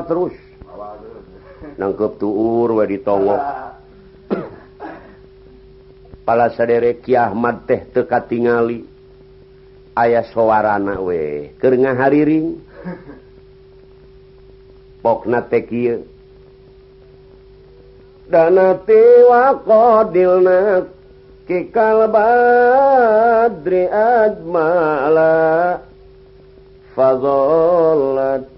awal terus nangkep tuur we ditongok pala saderek Kiahmad teh teka tingali ayah sowarana we. Keur ngahariring. Pokna teh kieu. Dana tewa qadilna kikal badri ajmala. Fadhallat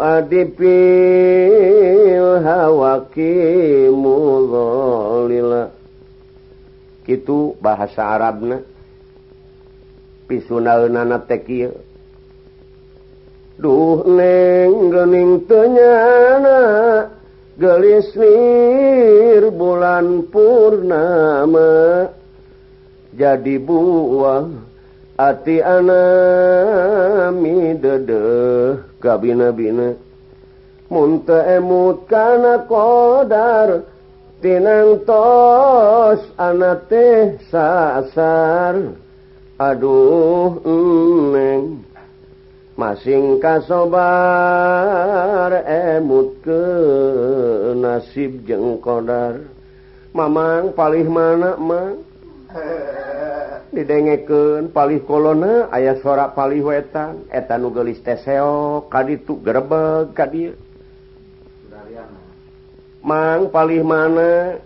يؤد فيها وكيم bahasa Arabna. Pisunaeunana teh kieu. Duh neng geuning teu nyana gelis bulan purnama. Jadi buah ati anami dedeh kabina-bina munte emut kana qadar tinantos ana teh sasar. Aduh neng masing kasobar emut ke nasib jeng qadar. Mamang palih mana mang? Eh, didengeken palih kolona ayah suara palih wetan. Etan nugelis teseo kaditu gerebeg kadir mang palih mana?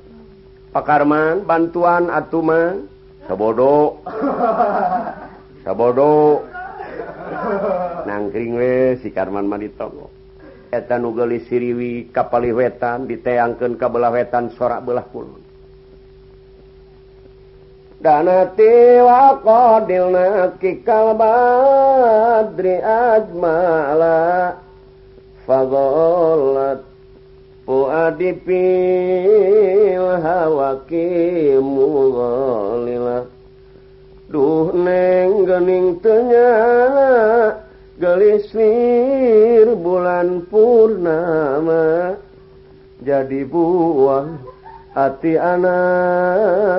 Pakarman bantuan atuman sebodo sabodo. Nangkring we si karman mah etan nugelis siriwi kapalih wetan diteangkeun kabelah wetan sorak belah kulon danati waqadilna kikal badri ajmala. Fadallat fuadi fil hawaki mughalila duh neng gening tenya gelisir bulan purnama. Jadi buah hati anami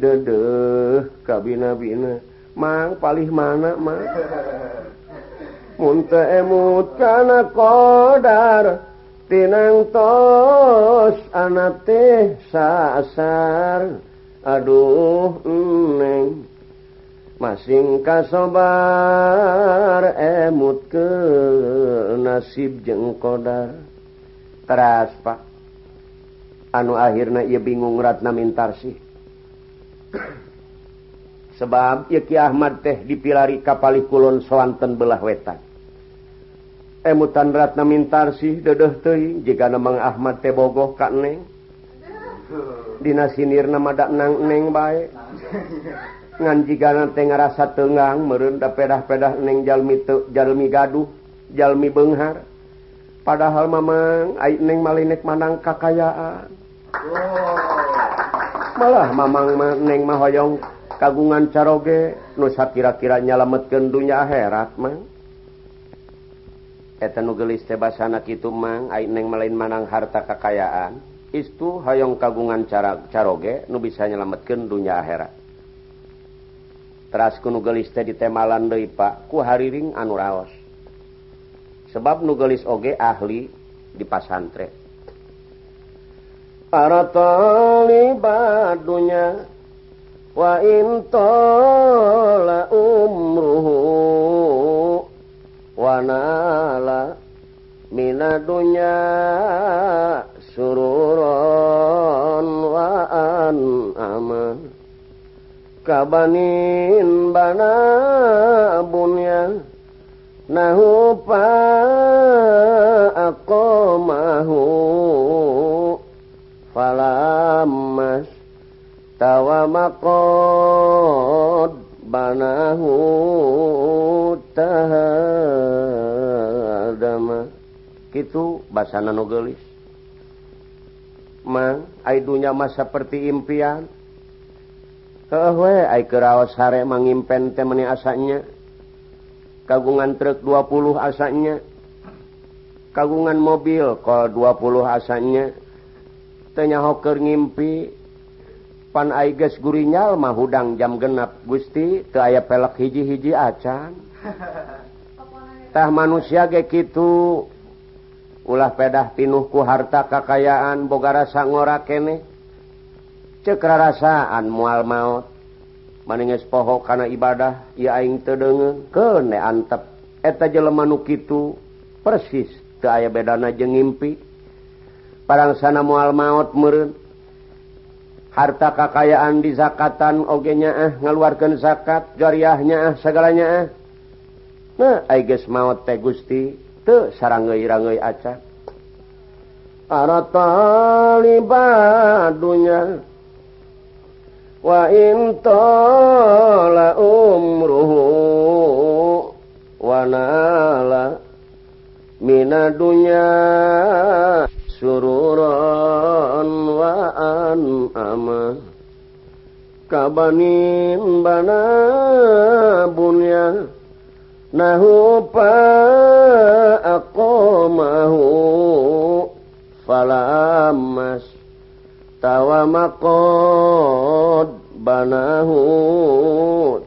dede kabina-bina. Mang paling mana mang? Munte emut kana kodar tinang tos anak teh sasar. Aduh neng. Masing kasobar emut ke nasib jeng kodar teras pak. anu akhirnya ia bingung ratna mintarsi sebab Yki Ahmad teh dipilari kapali kulon Swanten belah wetan. Eh, Emutan ratna mintarsi dedeh teing jika memang Ahmad teh bogoh kak neng. Dina sinir nama dak nang neng baik nganji ganan teh ngerasa tengang merenda pedah-pedah neng jalmi te, jalmi gaduh jalmi benghar. Padahal mamang aik neng malinek manang kakayaan. Oh. malah Mamang neng Mahoyong kagungan caroge nusa kira-kira nyalametken dunya akhirat mang. Eta nugelis tebasanak itu mang. Aing neng malain manang harta kekayaan istu hoyong kagungan cara caroge nu bisa nyelametkeun dunya akhirat. Teras ku nugelis teh ditemalan deui Pak. Ku hariring anu raos. Sebab nugelis oge ahli di pasantren. Para talibadunya wa in tola umruhu wa nala minadunya sururon wa an aman kabanin bana bunya nahu pa فلما استوى مقعد بناه تهادم gitu bahasa nanogelis mang aidunya mah seperti impian. Kewe ai kerawas sare mangimpen temani asanya. Kagungan truk 20 asanya. Kagungan mobil kol 20 asanya. tanya hoker ngimpi pan aiges gurinyal mah hudang jam genap Gusti teu aya pelek hiji-hiji acan. Tah manusia ge kitu ulah pedah pinuhku harta kakayaan boga rasa ngora kene cekra rasaan mual maut. Maninges pohok kana ibadah ieu aing teu deungeun antep. Eta jelema nu kitu persis teu aya bedana jeung ngimpi. parang sana mual maut meren harta kakayaan di zakatan ogenya ah ngaluarkan zakat jariahnya ah segalanya ah eh. nah aiges maut teh gusti teu sarangei rangei acak para talibadunya wa intola umruhu wa nala minadunya. sururan wa an'ama ka banin bana bunya nahu pa falamas tawa banahu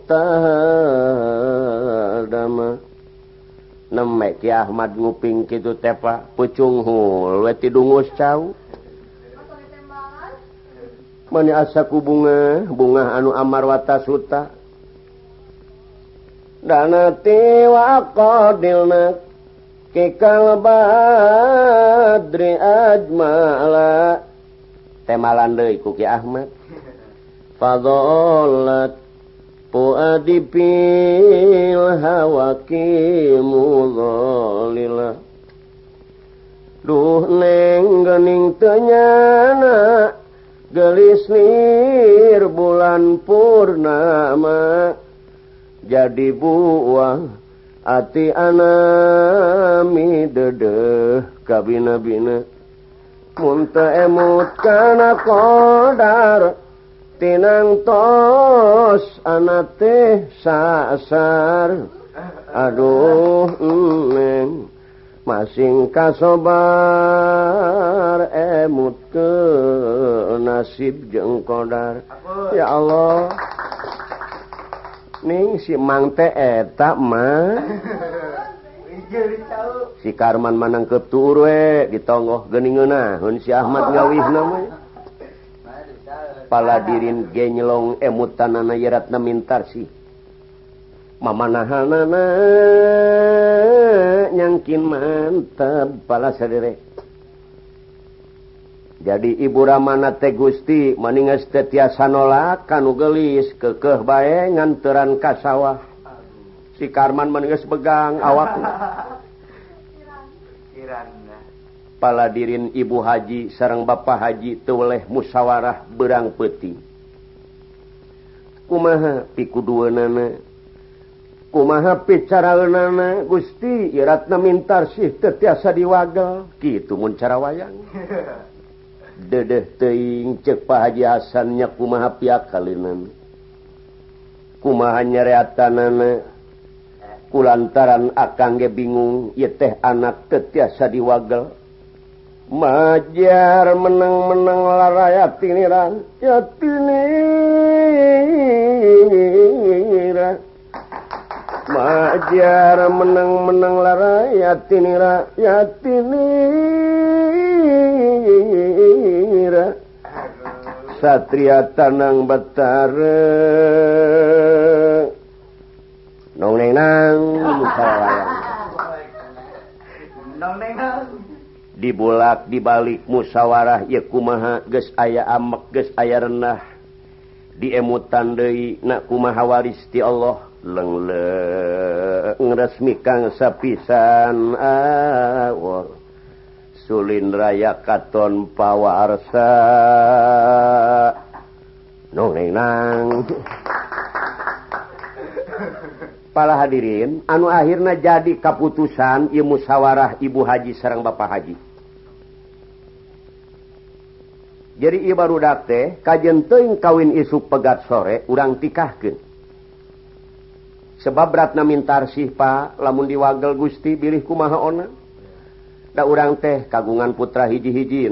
tahadama. nemek ki Ahmad nguping kitu tepa pucung hul weti dungus cau. Mani asaku bunga bunga anu amar wata suta. Danati wa aqadilna kikal badri ajmala. Temalan deui ku Ki Ahmad. Fadhallat puadi pil hawaki mudhalila Duh neng gening tenyana gelis nir bulan purnama. Jadi buah ati anami dedeh kabina-bina. Munta emut kana kodar tinangtos anak teh sasar. Aduh neng masing kasobar. Emut ke nasib jeng kodar. Ya Allah. Ning si mang teh eta mah. Si Karman manang keturwe ditonggoh geningeuna hun si Ahmad ngawih namanya paladirin genylong emutananarat namintarsi Mamanahana nyangkin mantap pala sadere. Jadi Ibu Ramana Te Gusti maningestiasa nolak kanu gelis kekeh baye nganteran kasawah si Karman meninges begang awak. paladirin Ibu Haji sarang Bapak Haji teweleh musyawarah berang peti. Kumaha piku dua nana kumaha picara nana Gusti iratna mintar sih tetiasa diwagal gitu mun cara wayang. Dedeh teing cek Pak Haji Hasan kumaha pihak kalinan kumaha nyereatan nana kulantaran akang ge bingung ieu teh anak tetiasa diwagel. majar menang-menang larayat tiniran ya tiniran majar menang-menang larayat tinira ya tinira satria tanang batara. Nong neng nang. Nong neng nang. dibulak dibalik musyawarah yekumaha ges aya amek ges aya renah. Diemutan Dewi nakumaha waristi Allah? Lengleresmi kang sapisan awal Sulin raya katon pawarsa. Noneng nang. Pala hadirin anu akhirnya jadi kaputusan ilmu musyawarah Ibu Haji Serang Bapak Haji. jadi baru date kajjenteng kawin isuk pegat sore urang tikahken sebab beratna mintar sih Sipa lamun diwagel Gusti bilihku maha ona? Nda urang teh kagungan putra hiji-hiji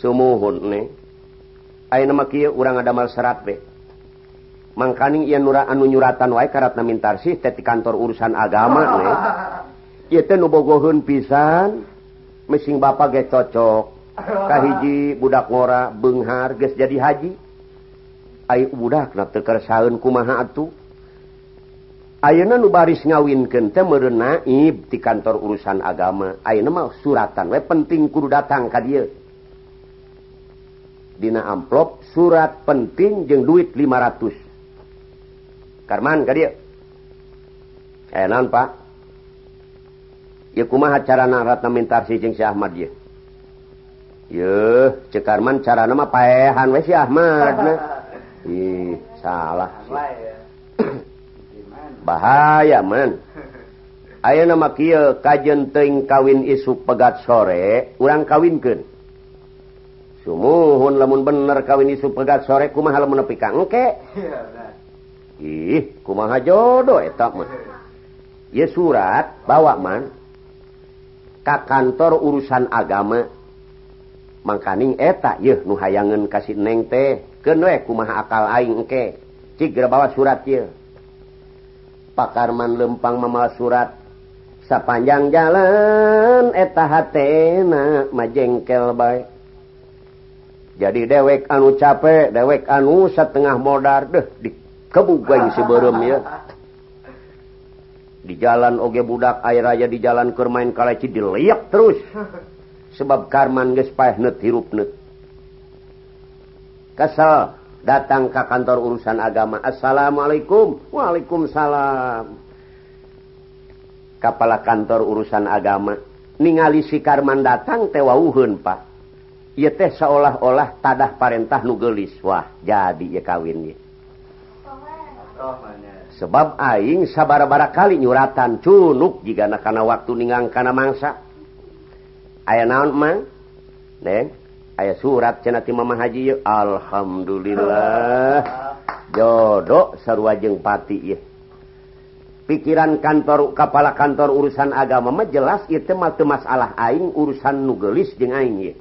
sumhun urang ada malserat mangkaning ia nura anu nyuratan wae karatna mintar sih teti kantor urusan agama ne? Ieu teh nu pisan mesing bapak ge cocok. kahiji budak ngora Benghar guys jadi haji Ayu budak saun kumaha atuh Ayeuna nu baris ngawinkeun teh meureun naib di kantor urusan agama. Ayeuna mah suratan we penting kudu datang ka dieu. Dina amplop surat penting jeung duit 500. Karman ka dieu. Ayeuna Pak. Ya kumaha carana ratna mintarsi jeung Si Ahmad dieu? yuh cekarman cara nama paehan we si Ahmad ih salah bahaya man Ayo nama kia kajenteng kawin isu pegat sore urang kawinkan sumuhun lamun bener kawin isu pegat sore kumaha lamun nepi ka engke? Ih kumaha jodoh eta mah ye surat bawa man ka kantor urusan agama mangkaning eta yeuh nu hayangan kasih neng teh keun we kumaha akal aing engke cik bawa surat yeuh. Pakarman lempang mamal surat sapanjang jalan eta hatena majengkel baik jadi dewek anu capek dewek anu setengah modar deh di kebugan si berem ya di jalan oge budak air aja di jalan kermain kaleci diliak terus. sebab karman gespa net hirup net Kesel datang ke kantor urusan agama. Assalamualaikum. Waalaikumsalam. Kepala kantor urusan agama. Ningali si karman datang tewauhun pak. Ia teh seolah-olah tadah parentah nugelis wah jadi ya kawinnya sebab aing sabar-bara kali nyuratan cunuk jika nakana waktu ningang kana mangsa. aya naon mang? Neng? Aya surat cenati Mama Haji Alhamdulillah. Jodo sarwajeng pati ya pikiran kantor kepala kantor urusan agama mah jelas itu mah masalah aing urusan nugelis jeung aing ye.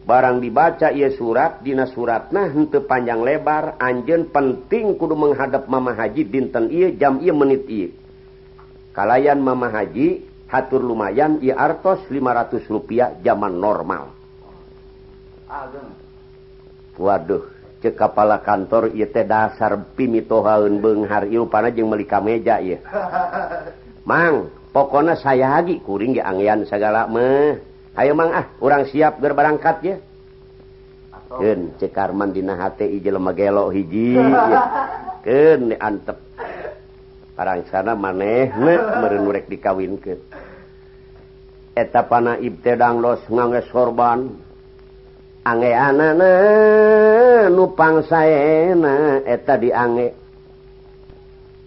barang dibaca ia surat dina surat nah henteu panjang lebar anjeun penting kudu menghadap mama haji dinten ieu jam ieu menit ieu. Kalayan mama haji hatur lumayan ia artos 500 rupiah zaman normal. Waduh ce kepala kantor ia teh dasar pimitohaun Benghar il pan jeung melika meja ya mang pokona saya lagi kuring ya angian segala meh ayo mang ah orang siap berbarangkat ya. Ken cekarman dina hati ijel magelo hiji Ken antep. parang sana maneh merek dikawin ke eta pana ibtedang los ngangge sorban ange anana nupang saena eta diange.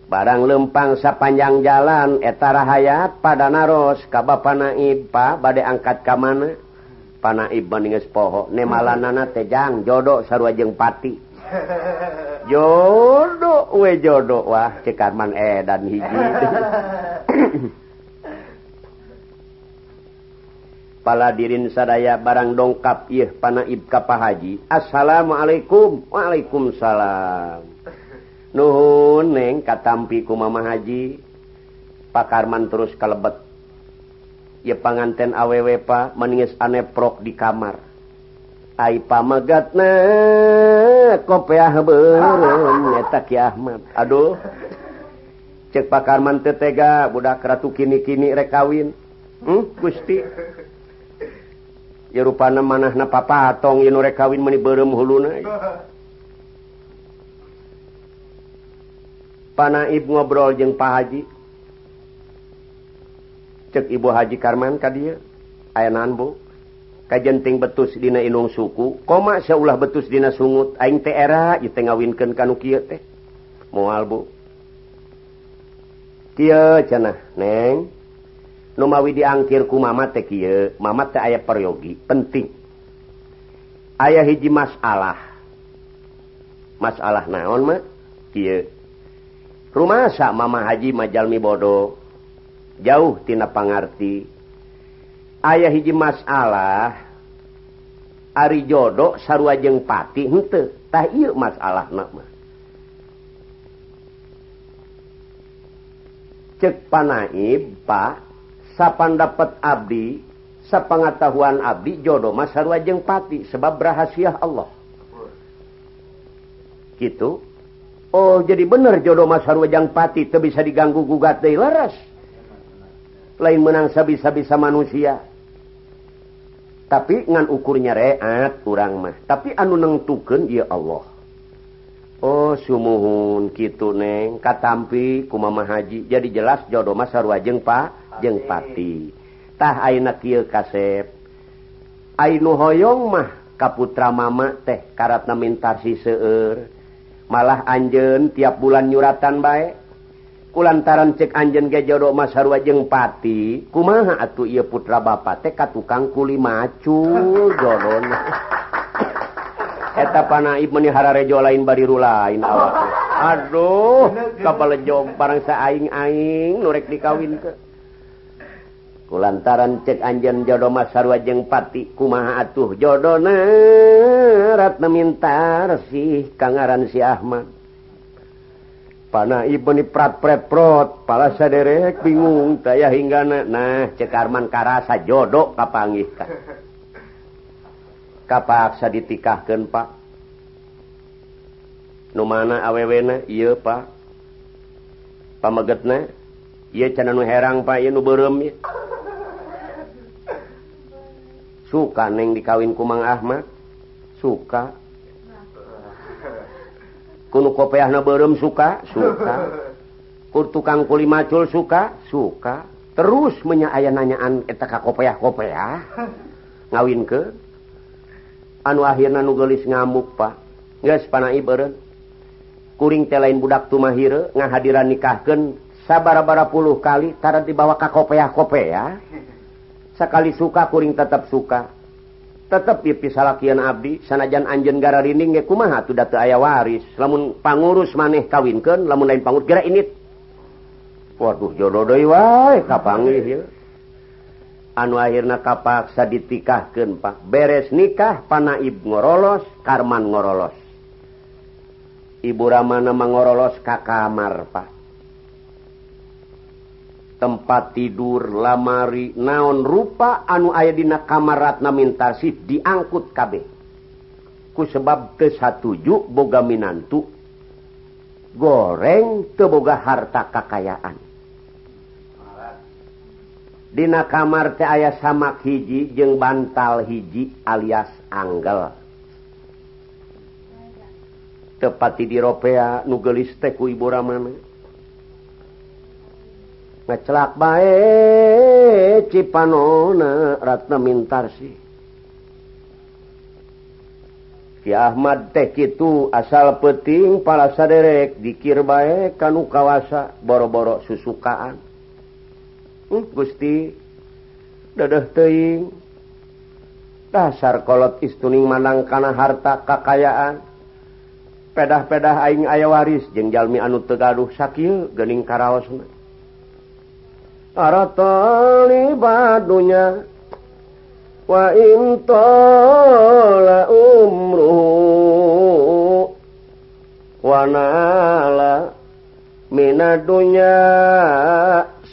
Barang lempang sapanjang jalan eta rahayat pada naros kaba panaib pa bade angkat ka mana. Panaib bandinges poho. Ne malanana tejang jodoh sarua jeung pati. jodoh we jodoh. Wah cekar mang edan hiji. Paladirin sadaya barang dongkap ih panaib ka pahaji. Assalamualaikum. Waalaikumsalam. Nuhun neng katampi ku mama haji pakarman terus kalebet. Ye panganten awewe pa meninges aneprok di kamar. pamagat Ahmad aduh. Cek pakarman tetega budak ratu kini-kini rekawin hmm? Gusti? Jerupan manah na papatong yen rekawin meni berem huluna. Panaib ngobrol jeung Pak Haji. Cek Ibu Haji Karman ka dia. Ayanaan Bu? kajenting betus dina inung suku koma seulah betus dina sungut aing teh era ieu teh ngawinkeun kanu kieu teh. Moal bu. Kieu cenah neng. Nu mawi diangkir ku mama teh kieu mama teh aya peryogi penting. Aya hiji masalah. Masalah naon mah? Kieu. Rumah mama haji majalmi bodoh jauh tina pangarti. Ayah hiji masalah Ari jodoh sarua jeng pati henteu. Tah iya masalah masalahna mah. Cek panaib pak. Sapan dapat abdi sapangatahuan abdi jodoh mah sarua jeng pati sebab rahasia Allah. Gitu. Oh jadi bener jodoh mah sarua jeng pati teu bisa diganggu gugat deui laras. Lain menang sabisa-bisa manusia. tapi ngan ukurnya reat kurang mah. Tapi anu nengtuken ya Allah. Oh sumuhun gitu neng. Katampi kumama haji. Jadi jelas jodoh mas sarwajeng pak jeng patitah aina kieu kasep. Ainu hoyong mah kaputra mama teh karat namintarsi seueur. Malah anjen tiap bulan nyuratan baik kulantaran cek Anjen ge Gajado Masarwa jeung pati kumaha atuh ia putra ba teka tukang kuli macul eta panaib meniharrejo lain bariru lain awak Aduh kapal lejo barang saing-aing nurek dikawin ke. Kulantaran cek Anjen jodo Masarwa jeung pati kumaha atuh jodona Ratna minta sih Kangaran si Ahmad. panah ibuni prat-pret-prot pala saderek bingung. Taya hingga nah cekarman karasa jodoh kapangih kapanggih kapaksa ditikahkan Pak. Nu mana awewena iya Pak. Pamegetna iya canan herang Pak. Iya nu berem ya suka neng dikawin kumang Ahmad. Suka. kopeem suka? Suka. Kur tukang kuli macul suka? Suka. Terus menya aya nanyaan eta ka kopeah kopeah ngawin ke? Anu akhirnya nugelis ngamuk Pak. Guys panai beren kuring te lain budak tumahire ngahadiran nikahken sabara-bara puluh kali tar dibawa ka kopeah kopeah sekali suka kuring tetap suka. tetap pipisakian Abdi sanajan Anjengara Rining kumaha tuh data aya waris. Lamun pangurus maneh kawinken lamun lain pangut gera ini waduh jodo wae kapangi anu akhirna kapaksa ditikahkan Pak. Beres nikah panaib ngorolos karman ngorolos. Ibu Ramana mengorolos ka kamar Pak. tempat tidur lamari naon rupa anu ayadina kamaratna mintarsih diangkut kabeh. Ku sebab ke satuju boga minantu goreng teboga harta kakayaan. Dina kamar teh aya samak hiji jeung bantal hiji alias anggel. Tepati diropea nugelis teh ku ibu ramana. ngecelak bae Cipanona Ratna Mintarsi Ki Ahmad teh itu asal peting para saderek dikir bae kanu kawasa boro-boro susukaan. Hmm, Gusti dadah teing dasar kolot istuning manang kana harta kakayaan. Pedah-pedah aing aya waris jeung jalmi anu tegaduh sakil gening karaosna Arotoli badunya. Wa intola umru wanala minadunya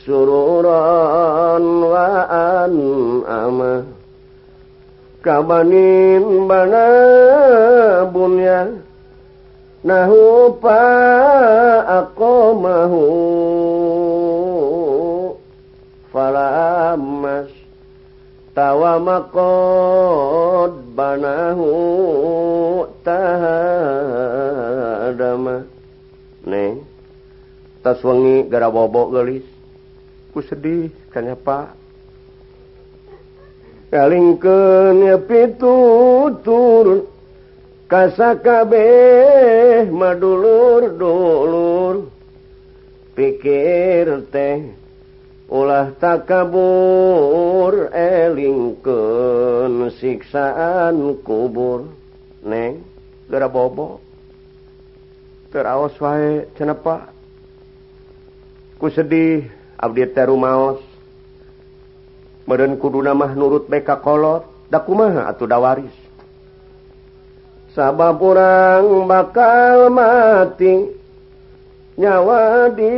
sururan wa an ama kabanin bana bunya. Nahu pa akomahu. tawa tawamaqad banahu tahadama neng tas wengi gara bobok gelis. Ku sedih kanya pak. Galingkeun ya pitutur kasakabeh madulur-dulur. Pikir teh ulah takabur elingkeun siksaan kubur. Neng gara bobo. Teraos wae cenapa ku sedih abdi teh rumaos. Meureun kuduna mah nurut beka kolot da kumaha atuh dawaris sabab urang bakal mati. nyawa di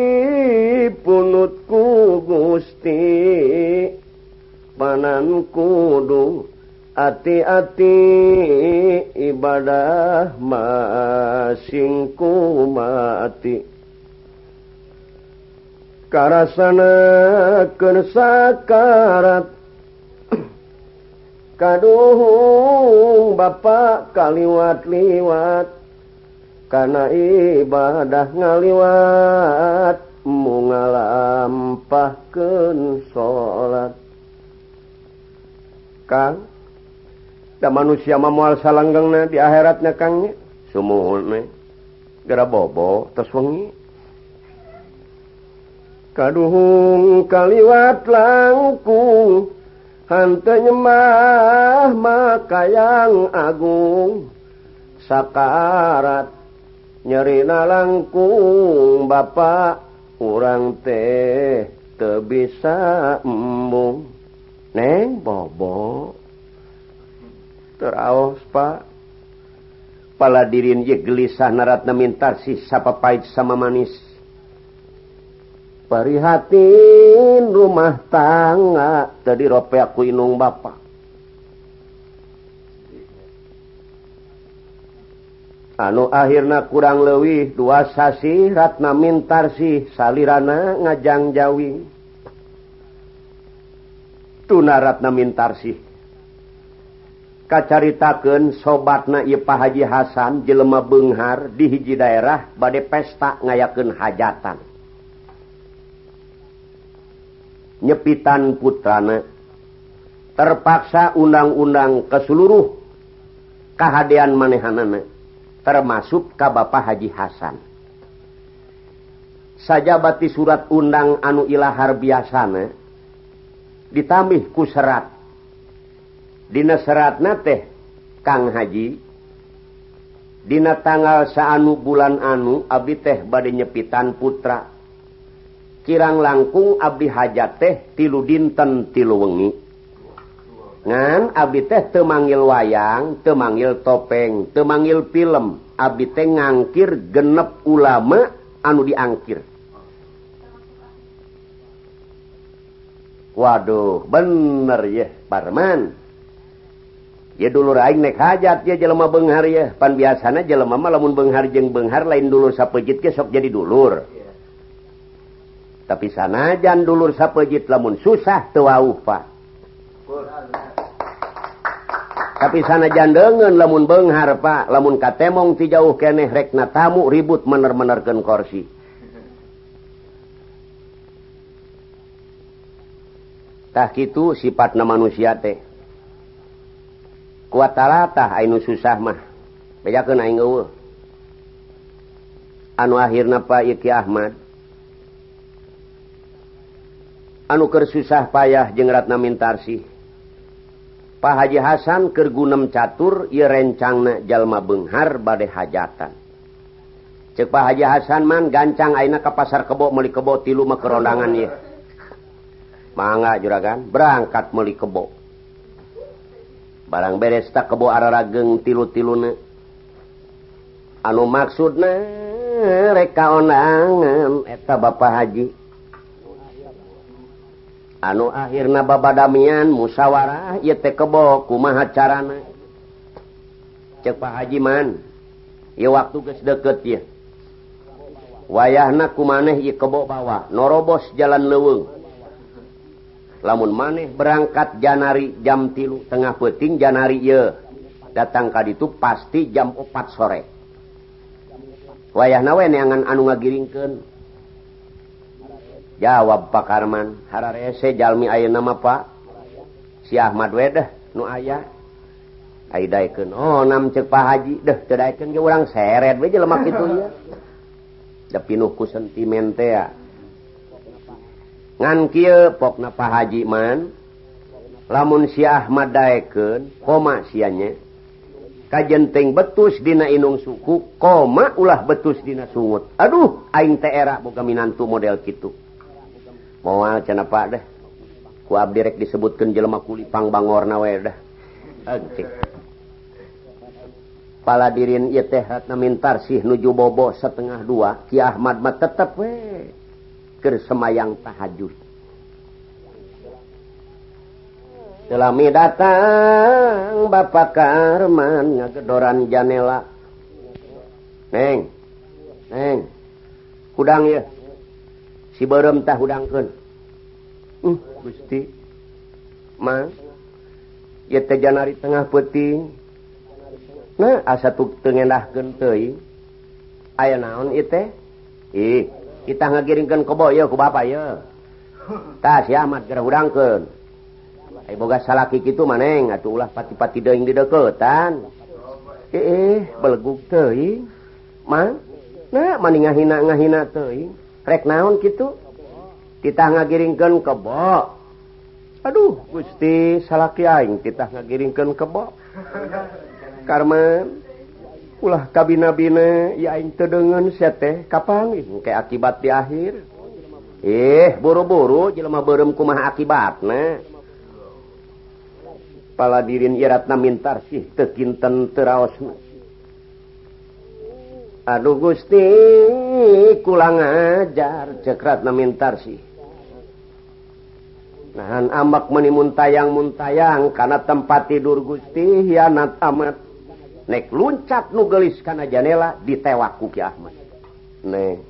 punutku Gusti panan kudu hati-hati ibadah masingku mati karasana kersakarat kaduhung Bapak kaliwat-liwat karena ibadah ngaliwat mengalampahkan salat Kang dan manusia memual salanggengnya di akhiratnya Kangnya semua gara bobo terus wengi kaduhung kaliwat langkung hante nyemah maka yang agung. Sakarat nyerina langkung Bapak kurang teh te bisa embung. Neng bobo. Teraos Pak. Pala dirin ye gelisah narat mintar sisapa pahit sama manis. Perihatin rumah tangga tadi rope aku inung Bapak anu akhirnya kurang lewih dua sasi Ratna mintarsi salirana ngajang Jawi. Tuna Ratna mintarsi kacaritaken sobatna Ipa Haji Hasan jelema Benghar di hiji daerah badai pesta ngayaken hajatan. Nyepitan putrana terpaksa undang-undang ke seluruh kehadian manehanana. termasuk ka Bapak Haji Hasan. Saja batti surat undang anu ilahar biasana ditambih ku serat. Dina seratna teh Kang Haji Dina tanggal saanu bulan anu Abi teh badai nyepitan putra. Kirang langkung Abdi hajat teh tilu dinten tilu wengi. ngan Abi teh temanggil wayang temanggil topeng temanggil film. Abi teh ngangkir genep ulama anu diangkir. Waduh bener ya Barman. Ya dulu raing naik hajat ya jelema benghar ya pan biasanya jelema mah lamun benghar jeung benghar lain dulur sapejit ge sok jadi dulur. Yeah. tapi sanajan dulur sapejit lamun susah teu wauh Pak. tapi sana jandengen lamun Bengharpa lamun katemong ti jauh keneh rekna tamu ribut mener-menerken korsi. Tak itu sifatna manusia teh. Kuatalatah Ainu susah mah. Bejakeun aing eueuh. Anu akhirna Pak Iki Ahmad. Anu keur susah payah jeung Ratna Mintarsih. Pak Haji Hasan kergunem catur ia rencangna jalma Benghar badai hajatan. Cek Pak Haji Hasan man gancang aina ke pasar kebo meli kebo tilu mah kerondangan ya. Mangga juragan berangkat meli kebo. Barang beres tak kebo ararageng tilu-tiluna. Anu maksudna reka onangan eta Bapak Haji. anu akhir akhirna babadamian musyawarah ye teh kebo kumaha carana? Cek Pak Hajiman ye waktu geus deukeut ye wayahna kumaneh ye kebo bawa norobos jalan leweng lamun maneh berangkat janari jam tilu tengah peting janari ye datang ka ditu pasti jam 4 sore. Wayahna we neangan anu ngagiringkeun. jawab Pak Karman Hararese Jalmi aya nama Pak. Si Ahmad Wedah nu aya. Aidaikan oh nam cek Pak Haji deh cedaikan ge urang seret we lemak itu ya. Depinuh ku sentimen teh ngan kieu pokna Pak Haji man lamun si Ahmad daekeun koma sianya. Kajenteng betus dina inung suku koma ulah betus dina sungut. Aduh aing teh era boga minantu model kitu. moal pak deh kuab direk disebutkan jelema kulipang bangorna we dah okay. paladirin ieu teh hatna mintar sih nuju bobo setengah dua Ki Ahmad mah tetep we keur semayang tahajud Selami datang Bapak Karman ngagedoran janela. Neng. Neng. Kudang ya. si beremtah udangkan uh, hmm. Gusti Ma Janari tengah puting nah asa tukendah gente aya naon ite ih kita ngagiringkan kebo ya ku bapak ya tas si amat gerah udangkan eh boga salaki gitu maneng atuh ulah pati-pati deing di deketan eh beleguk teuing. Ma nah maning ngahina ngahina teuing. rek naon gitu kita ngagiringkan kebo aduh Gusti salaki aing kita ngagiringkan kebo karman ulah kabina-bina ya aing tedengen sete kapan kayak akibat di akhir. Eh buru-buru jelema berem kumah akibat akibatna. Paladirin iratna mintar sih tekinten teraosna Aduh Gusti kulang ngajar cekrat namintarsi nahan amak menimun tayang muntayang karena tempat tidur Gusti hianat amat. Nek luncat nugelis karena janela ditewaku Ki Ahmad. Nek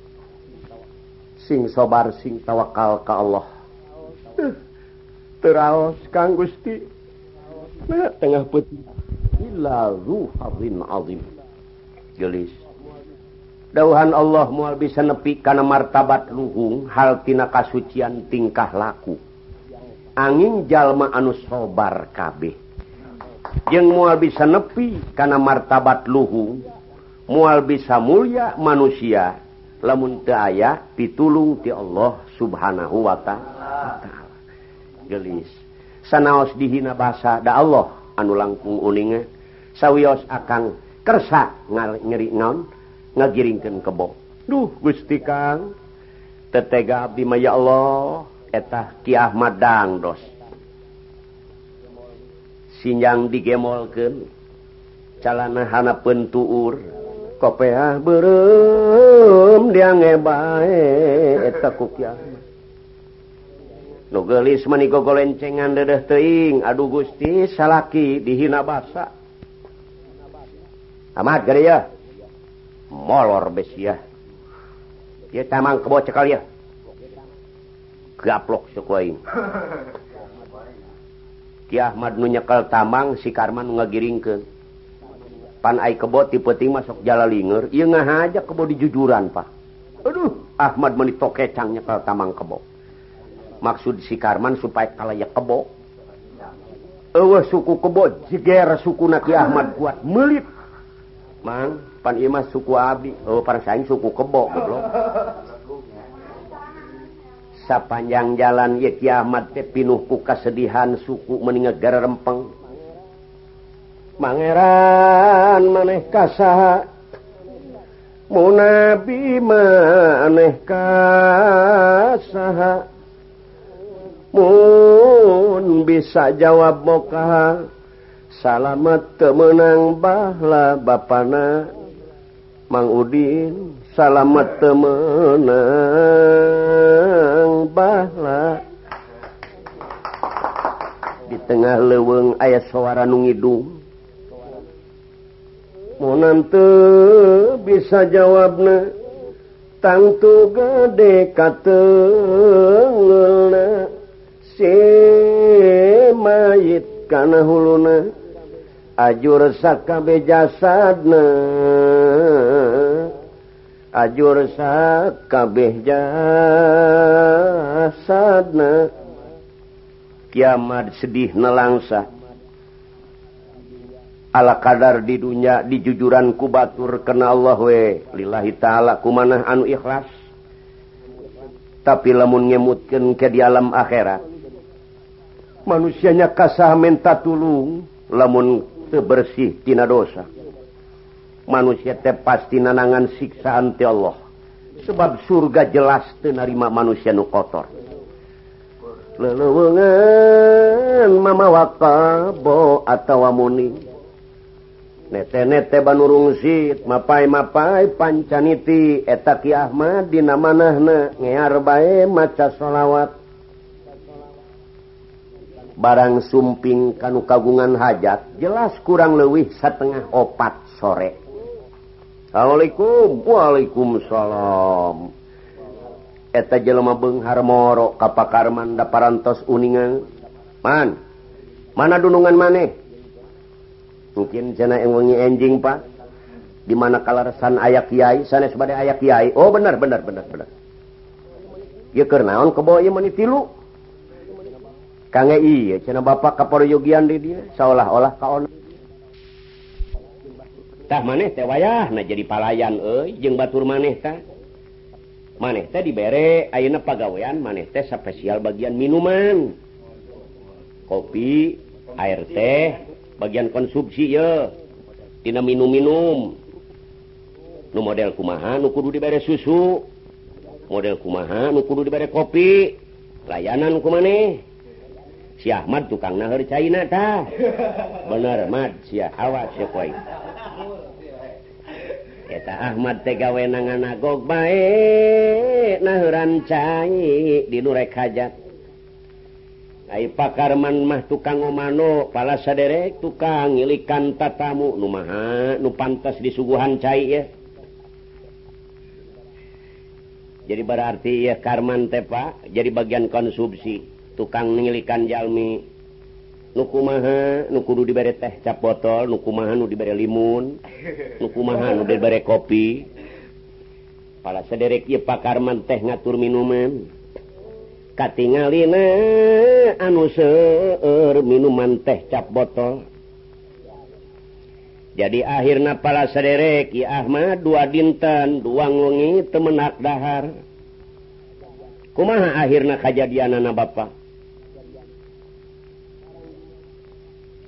sing sobar sing tawakal ke Allah. Eh, teraos Kang Gusti. Nah, tengah putih ila azim. Gelis. dauhan Allah mual bisa nepi karena martabat luhung haltina kasucian tingkah laku. Angin jalma anu sobar kabeh. Yang mual bisa nepi karena martabat luhung mual bisa mulia manusia lamun teu aya pitulung ti Allah subhanahu wa ta'ala gelis. Sanaos dihina basa da Allah anu langkung uninga sawios akang kersa ngeri ngaon ngagiringkan kebo Duh Gusti Kang. Tetega Abdi Maya Allah. Etah Ki Ahmad dangdos sinjang digemolkan calana hana pentuur kopeah berem dia ngebae. Eta ku Ahmad. Nu maniko golencengan dedeh teing aduh Gusti salaki dihina basa. Ahmad gari ya. molor bes ya. Ya tamang kebo cekal ya. Gaplok sok Ahmad nu nyekel tamang si Karman ngagiring ke. Pan ai kebo ti peuting masuk jalalinger ieu ngahaja kebo di jujuran pak. Aduh Ahmad meni tokecang nyekel tamang kebo. Maksud si Karman supaya kalaya kebo. Ewe suku kebo jeger suku naki Ahmad kuat melit. Mang pan imah suku abi. Oh parasaing suku kebo goblok. Sapanjang jalan ye kiamat teh pinuh ku kasedihan suku meningat gara rempeng mangeran maneh kasaha. Munabi maneh kasaha. Mun bisa jawab bokaha. Salamet temenang bahla bapana. Mang Udin salamet temenang bala. Di tengah leweng ayat suara nungidung mau nanti bisa jawabna tangtu gede kata si mayit kana huluna ajur sakabe jasadna ajur saat kabeh jasadna. Kiamat sedih nelangsa. Ala kadar di dunia dijujuran ku batur kena Allah we. Lillahi ta'ala kumanah anu ikhlas. Tapi lamun ngemutkan ke di alam akhirat manusianya kasah menta tulung lamun tebersih tina dosa. manusia teh pasti nanangan siksaan ti Allah. Sebab surga jelas tenarima manusia nu kotor. Lelewengan mama wakabo atau muni. Nete nete banurung banurungsit mapai mapai pancaniti eta ki Ahmad dina manahna ngear bae maca sholawat. Barang sumping kanu kagungan hajat jelas kurang lewih setengah opat sore. Assalamualaikum. Waalaikumsalam. Eta jelema Bengharmoro kapakarman da parantos uningan. Man mana dunungan maneh mungkin jana yang wengi enjing pak. Di mana kalarsan ayak kiai? Sana sebagai ayak kiai. Oh benar benar benar benar. Ya kernaon kebawa ieu meuni tilu? Kange iya cina bapak kaporoyogian di dia. Seolah-olah kaon tah maneh teh wayah nah jadi palayan eh jeung batur maneh tah. Maneh teh dibere ayeuna pagawean maneh teh spesial bagian minuman. Kopi air teh bagian konsumsi ya tina minum-minum. Nu model kumaha nu kudu dibere susu. Model kumaha nu kudu dibere kopi. Layanan ku maneh. Si Ahmad tukang nahar China ta bener Ahmad. Si awas ya koi. eta Ahmad tega wenangan agog baik cai di nurek hajat ai pakarman mah tukang omano pala saderek tukang ngilikan tatamu. Nu maha nu pantas disuguhan cai ya. Jadi berarti ya karman teh pak jadi bagian konsumsi tukang ngilikan jalmi. nuku maha nukudu diberre teh cap botol nuku maha nu diberre limun nuku maha nu dibere kopi. Pala sederek ye pakarman teh ngatur minuman. Katingalina anu seueur minuman teh cap botol. Jadi akhirnya pala sederek Ki Ahmad dua dinten dua ngongi temenak dahar. Kumaha akhirnya kejadian anak bapak?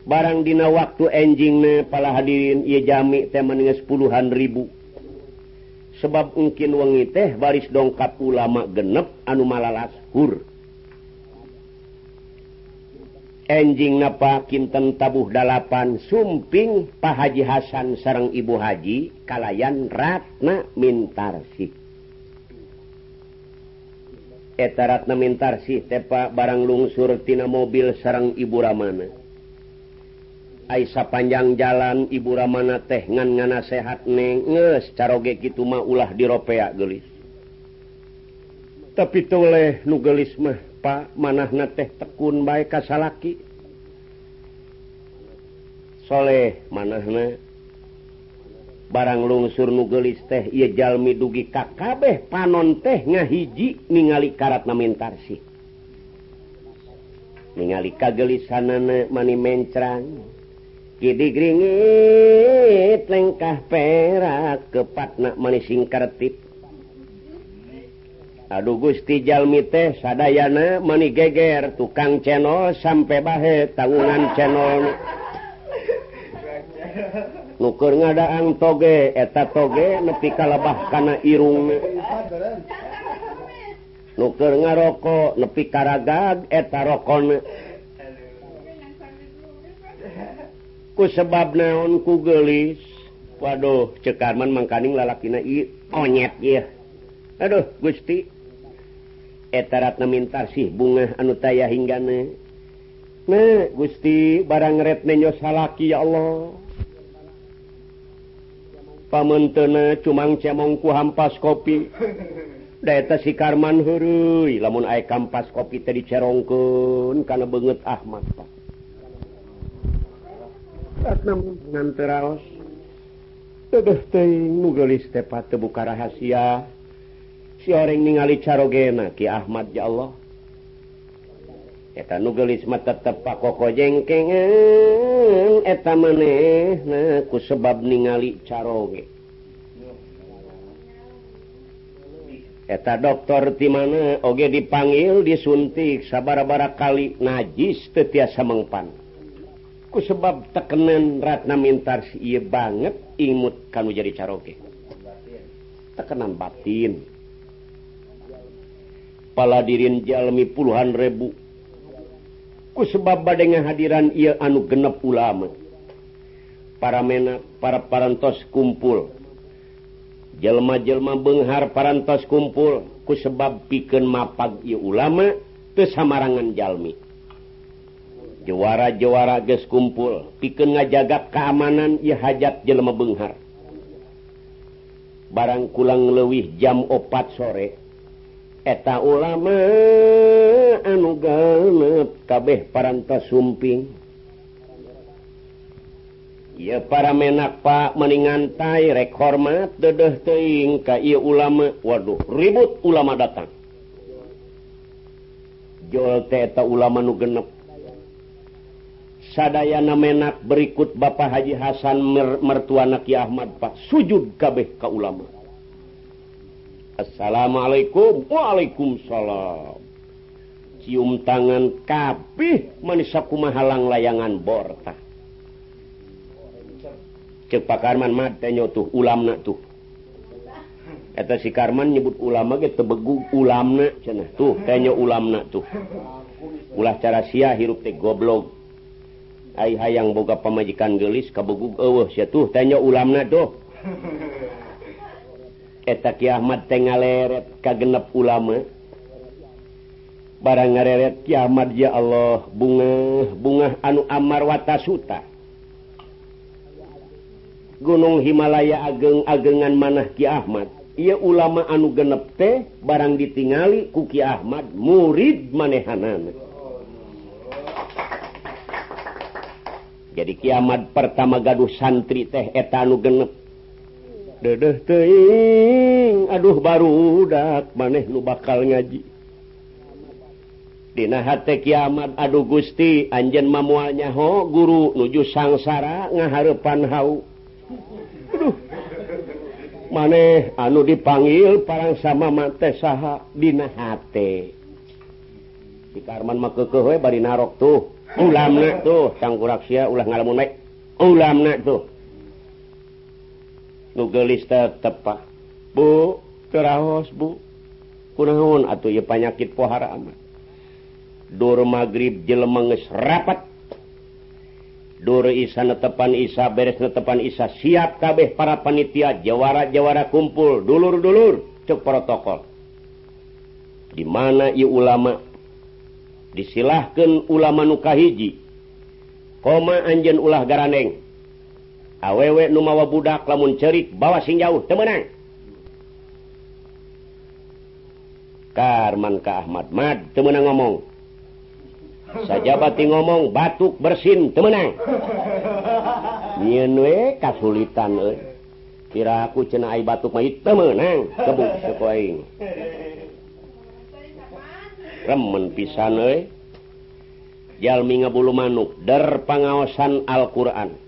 barang dina waktu enjing pala hadirin ia jami temannya puluhan ribu. Sebab mungkin wengi teh baris dongkap ulama genep anu malalas hur. Enjing napa kinten tabuh dalapan sumping Pak Haji Hasan sarang Ibu Haji kalayan Ratna Mintarsih eta Ratna Mintarsih tepa barang lungsur tina mobil sarang Ibu Ramana. Aisa panjang jalan Ibu Ramana teh ngan ngana sehat nenges caroge gitu mah ulah diropea gelis. Tapi toleh nu gelis mah pak manahna teh tekun baik kasalaki. Soleh manahna barang lungsur nu gelis teh ia jalmi dugi kakabeh panon teh ngahiji ningali karat namintar sih. Ningali kagelisanana mani mencerang. digringit lengkah perak kepatnak manising kartip Aduh Gusti Jalmi teh sadayana mani geger tukang channel sampai bahe tanggungan channel nukur ngadaang toge eta toge nepi kalebah kana irung. Nuker ngarokok nepi karagag eta rokon. ku sebab naonku gelis? Waduh cekarman mangkaning lalaki na onyet ya aduh Gusti. Etaratna mintar sih bunga anu taya hinggane nah Gusti barang red nenyo salaki ya Allah. Pamentena cumang cemongku hampas kopi. Daeta si Karman hurui lamun ae kampas kopi tadi cerongkun karena banget Ahmad Pak. Nam nganterraos mugelliste pate buka rahasia sireng ningali carogena Ki e Ahmad ya Allah eta nugelisme tetep pak koko jengkeng eta maneh naku sebab ningali caroge eta dokter di mana oge dipanggil disuntik sabar-bara kali najis tetiasa mengpan ku sebab tekenan Ratna mintar si banget imut kamu jadi caroge tekenan batin. Pala dirin jalmi puluhan ribu. Ku sebab dengan hadiran ia anu genep ulama. Para mena para parantos kumpul. Jelma-jelma Benghar parantos kumpul. Ku sebab piken mapag ia ulama kesamarangan jalmi. juara-jowara ges kumpul piken ngajagat keamanan ia hajat jelma Benghar. Barang kulang lewih jam opat sore eta ulama anu ganep kabeh parantas sumping. Ya para menak pak meningan tai rek dedeh teing ka ia ulama. Waduh ribut ulama datang. Jol teta ulama nu genep. Sadana menak berikut Bapak Haji Hasan mertuanak Ki Ahmad Pak. Sujud kabeh ka ulama. Assalamualaikum. Waalaikumsalam. Cium tangan kabih manisaku mahalang layangan borta cek Pak Karman matanya tuh ulam nak tuh. Kata si Karman nyebut ulama gitu begu ulam nak cenah. Tuh tanya ulam nak tuh. Ulah cara sia hirup teh goblok ay hayang boga pamajikan gelis kabegu tuh tanya ulama doh eta Ki Ahmad teh ngaleret kagenep ulama. Barang ngareret Ki Ahmad ya Allah bunga bunga anu amar wata suta. Gunung Himalaya ageng-agengan manah Ki Ahmad. Ia ulama anu genep teh barang ditingali ku Ki Ahmad murid manehanana. jadi kiamat pertama gaduh santri teh etanu genep. Dedeh teing aduh baru dak maneh nu bakal ngaji. Dina hate kiamat aduh gusti anjen mamualnya ho guru nuju sangsara ngaharepan hau. Aduh. Maneh anu dipanggil parang sama mate saha dina hate. Di karman mah bari narok tuh. ulam tuh sangkuraksia ulah ngalamun baik ulam tuh. Nugelis tepa bu terahos bu. Kunaon atau ya penyakit pohara amat dur magrib jelemenges rapat. Dur isa netepan isa beres netepan isa siap kabeh para panitia jawara-jawara kumpul dulur-dulur cek protokol. Di mana i ulama disilahkan ulama nukahiji koma Anjen ulah garaneng. Awewek numawa budak lamun cerik bawa sing jauh temenang Karman ka Ahmad Mad temenang ngomong. Sajabati ngomong batuk bersin temenang nyen we kasulitan euy. Kira aku cenah ai batuk mah temenang kebuk sekoing remen pisan euy. Jalmi ngabulu manuk der pangaosan Al-Qur'an.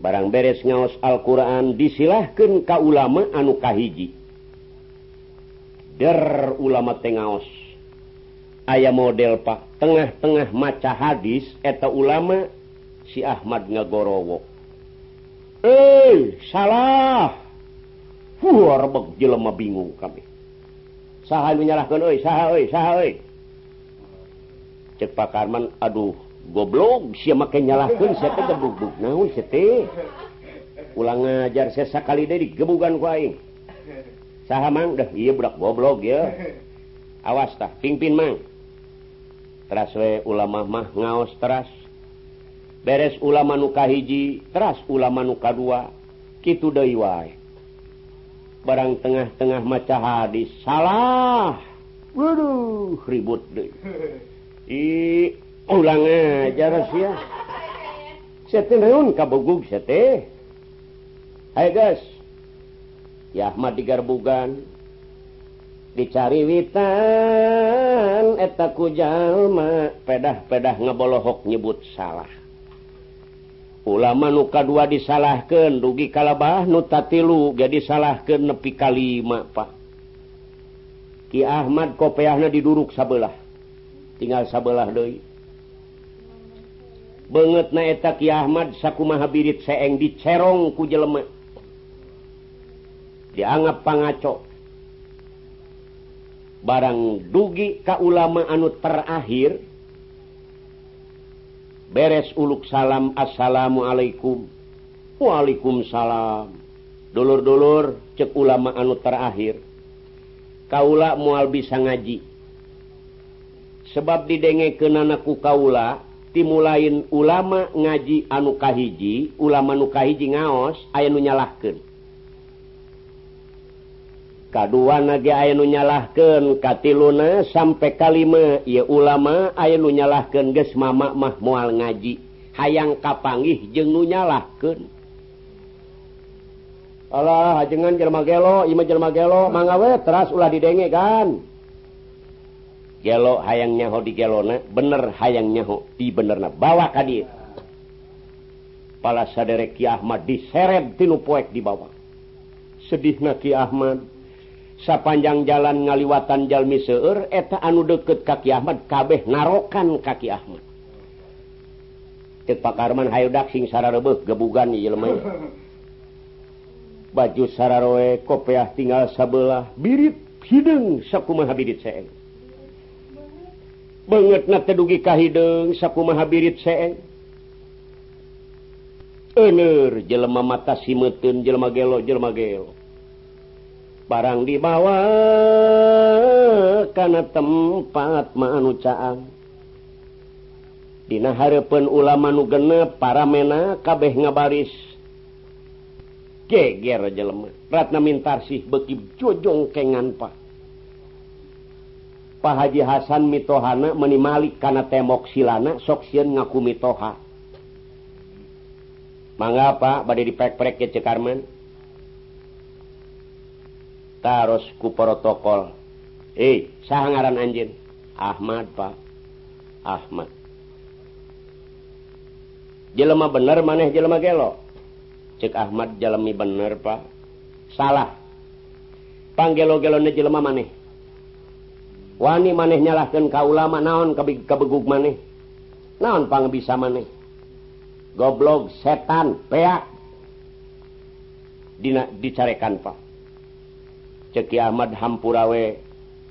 barang beres ngaos Alquran disilahkan kau ulama anukahiji der ulama tengaos ayah model Pak. Tengah-tengah maca hadis eta ulama si Ahmad ngagorowo. Eh salah. Fuh, jelema bingung kami. saha menyalahkan oi saha oi saha oi cek Pak Karman aduh goblok sia make nyalahkeun sia teh geblug naon sia teh. Ulang ngajar saya sakali deui digebugan ku aing. Saha mang dah ieu budak goblok ya awas tah pingpin mang. Teras we ulama mah ngaos teras. Beres ulama nuka hiji teras ulama nuka dua kitu deui wae. barang tengah-tengah maca hadis salah. Waduh ribut deh. I ulang aja rahasia. Setin reun kabugug sete Hai guys. Ya Ahmad digarbugan dicari witan eta kujalma pedah-pedah ngebolook nyebut salah. ulama nuka dua disalahkan dugi kalabah nutatilu jadi salahkan nepi kalima Pak. Ki Ahmad kopeahna diduruk sabelah. Tinggal sabelah Doi banget naeta Ki Ahmad saku mahabirit seeng dicerong ku jelemak dianggap pangaco. Barang dugi ka ulama anu terakhir beres uluk salam assalamualaikum. Waalaikumsalam. Dulur-dulur cek ulama anu terakhir. Kaula mual bisa ngaji. Sebab didenge ke nanaku Kaula timulain ulama ngaji anukahiji ulama nukahiji ngaos aya nunyalahkan kaduanya nyalahkankati Luna sampai kalima ia ulama aya nunyalahkan ges mama mah mual ngaji. Hayang kapanggih jeng nunyalahkan Allah hajengan jelma gelo ima jelma gelo mangawe teras ulah didenge kan. Gelo hayang nyaho di gelona bener hayang nyaho di benerna. Bawa kadir pala saderek Ki Ahmad diseret tinu poek di bawah. Sedih na Ki Ahmad. sepanjang jalan ngaliwatan Jalmi seur eta anu deket kaki Ahmad kabeh narokan kaki Ahmad. Pakarman Haydak sing Sara rebut gebugan baju Sararoe kopeah tinggal sebelah birit hidung sakumahabit se banget na tedugi kahideng sakumahabit se ener jelema mata simeun jelma gelo jelma gelo. barang dibawa karena tempat manucaan Dina Harpen ulama nu genep para mena kabeh ngabaris. Geger jelema Ratna Mintarsih beki jojong kengan Pak. Pak Haji Hasan mitohana menimalik karena temok silana sok sieun ngaku mitoha. Mangga Pak badai dipek-prek ke Cekarman. taros ku protokol. Eh sah ngaran anjin Ahmad Pak. Ahmad. Jelema bener maneh jelema gelo. Cek Ahmad jalmi bener Pak. Salah. Panggelo gelo ne jelema maneh. Wani maneh nyalahkan ka ulama naon kebegug maneh? Naon pang bisa maneh? Goblok setan peak. Dina dicarekan Pak. ceki Ahmad Hampurawe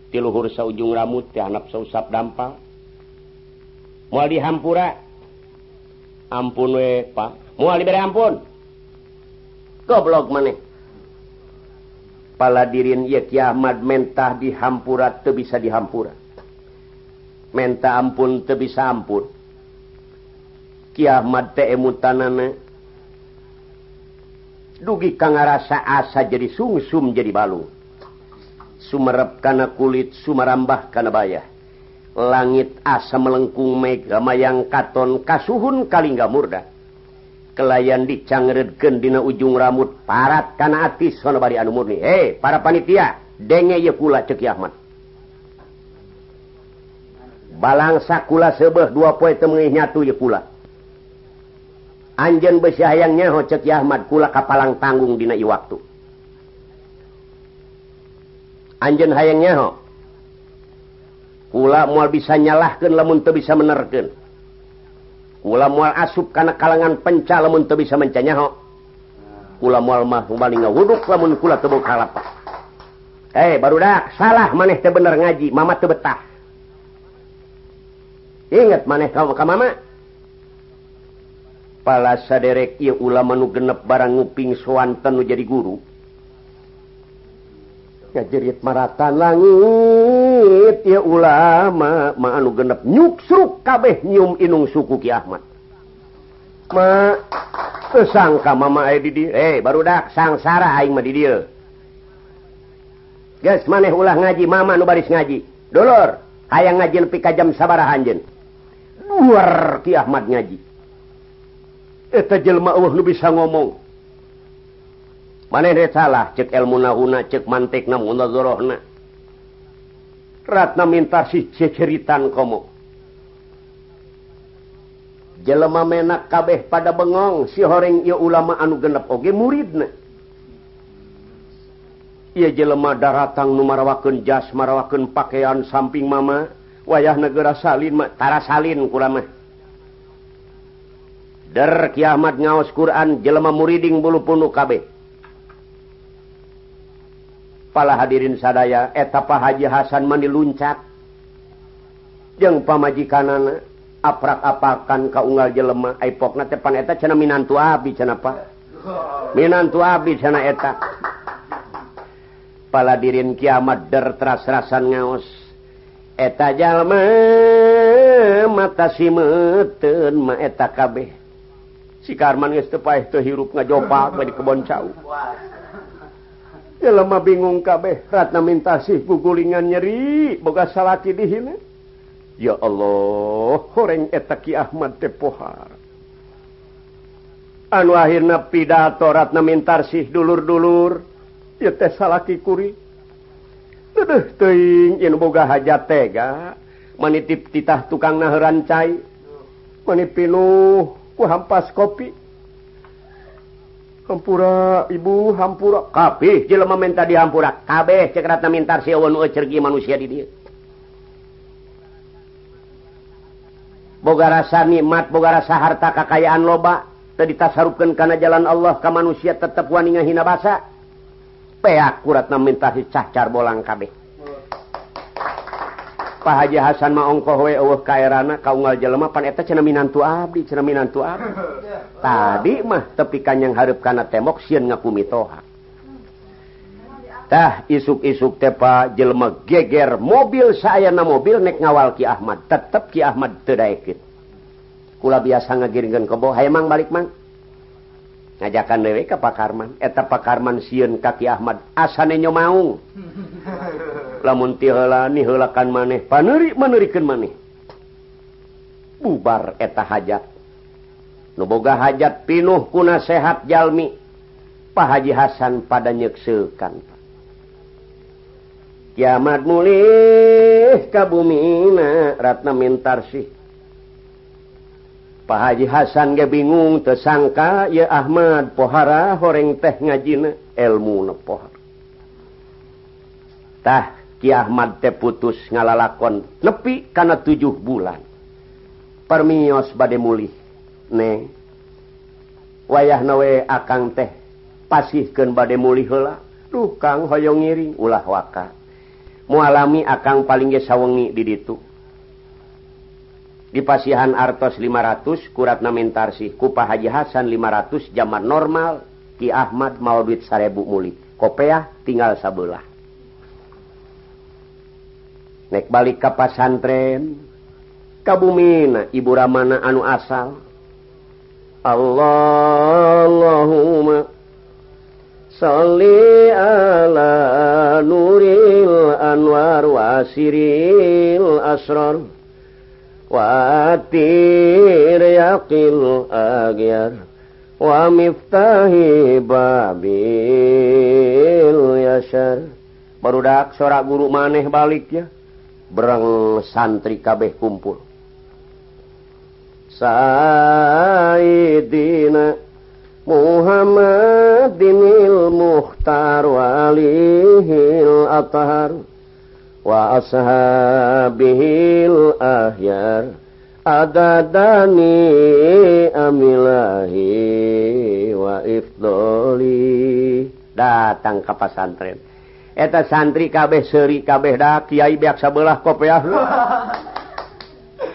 tiluhur saujung ramut ti tihanap sausap dampal mual di Hampura ampun we pak. Mual dibere ampun. Goblok maneh. Paladirin ye Ki Ahmad mentah di Hampura teu bisa di Hampura menta ampun teu bisa ampun. Ki Ahmad teh emutanana dugi ka ngarasa asa jadi sungsum jadi balung Sumerep kana kulit sumarambah kana bayah. Langit asa melengkung mega mayang katon kasuhun kalingga murda kelayan dicangredkeun dina ujung rambut parat kana ati sono bari anu murni. Hey para panitia denge ye kula ceuk Ahmad balangsa kula seubeuh dua poe teu meungih nyatu ye kula. Anjeun beus hayang nyaho ceuk Ahmad kula kapalang tanggung dina ieu waktu Anjen hayangnya pula mual bisa nyalahkan lamun bisa menerken pula mual asup karena kalangan penca lamun bisa mencanyaho pula mual mah paling wuduk lamun kula tebuk kalapa eh baru dah salah maneh teh bener ngaji mama teh betah. Ingat maneh kau ka mama? Pala saderek ieu ulama nu genep barang nguping soanten nu jadi guru. jerit Maratan langit ya ulama maanu genep nyuksruk kabeh nyium inung suku Ki Ahmad. Ma sangka mama ayo di eh baru dak sangsara aing mah di dieu geus maneh ulah ngaji mama nu baris ngaji. Dolor hayang ngaji nepi ka jam sabaraha anjeun luar Ki Ahmad ngaji. Eta jelema eueuh nu bisa ngomong. mana salah? Cek ilmu nauna cek mantik namunrohna ratna minta si ceceritan komo jelema menak kabeh pada bengong si horeng ia ulama anu genep oge muridna. Ia jelema daratang nu marawakeun jas marawakeun pakaian samping mama wayah negara salin mah tara salin kulamah der kiamat ngaos Quran jelema muriding bulu punu kabeh. pala hadirin sadaya etapa Haji Hasan mandi luncat jeng pamajikanana aprak-apakan kaunggal jelemah epok na tepan eta cena minantu abi cena apa minantu abi cena eta. Pala dirin kiamat der teras-rasan ngaos. Eta jalma mata simeuten ma eta kabeh. Si Karman geus teu paeh teu hirup ngajopak di kebon cau. Jelema bingung kabeh. Ratna minta sih gugulingan nyeri boga salaki di hina. ya Allah horeng eta Ki Ahmad tepohar. anu akhirna pidato ratna mintarsih dulur-dulur. Ya teh salaki kuri. Aduh teuing yen boga hajat tega manitip titah tukang naheran cai mani pinuh ku hampas kopi. Hampura ibu hampura. Kapih jelema minta dihampura. Kabeh cek rata mintar siawan nu cergi manusia di dia boga rasa nikmat boga rasa harta kakayaan loba tadi tasarupkan karena jalan Allah ke manusia tetap wani ngahina basa peak kuratna minta si cacar bolang kabeh. Pak Haji Hasan maongkoh we eueuh ka kaerana kaunggal jelema pan eta cenah minantu abdi, cenah minantu abdi. Tadi mah tepi yang hareup kana tembok sieun ngakumitoha. Tah isuk-isuk teh Pak jelema geger mobil saayana mobil nek ngawal Ki Ahmad, tetep Ki Ahmad teu daekeun. Kula biasa ngagiringkeun kebo, hayang mang balik mang. ngajakan dewe ke Pak Karman eta Pak Karman sieun ka Ki Ahmad asane nyomaung. lamun lamuntilani helakan maneh paneri menerikan maneh. Bubar eta hajat. Nuboga hajat pinuh kuna sehat jalmi. Pak Haji Hasan pada nyeksekan. Kiamat mulih ka kabumina Ratna Mintarsih Pak Haji Hasan ge bingung tersangka ya Ahmad pohara horeng teh ngajina ilmu nepohar tah Ki Ahmad teh putus ngalalakon nepi karena tujuh bulan. Permios bade mulih neng wayah nawe akang teh pasihkeun bade mulih heula. duh kang hoyong ngiring ulah waka. Mualami akang paling ge sawengi di ditu. Di pasihan artos 500 kuratna mentarsih kupah haji hasan 500 jaman normal Ki Ahmad mau duit sarebu mulih. Kopeah tinggal sabelah. nek balik ke pasantren kabumina ibu ramana anu asal. Allahumma Salli ala nuril anwar wa siril asrar wa atir yaqil agyar wa miftahi babil yasar barudak sorak guru maneh balik ya. bereng santri kabeh kumpul. Sayyidina Muhammad dinil Mukhtar walihil athar wa ashabihil ahyar adadani amilahi wa ifdoli. Datang ke pesantren. eta santri kabeh seri kabeh da Kyai biak sabelah kopeah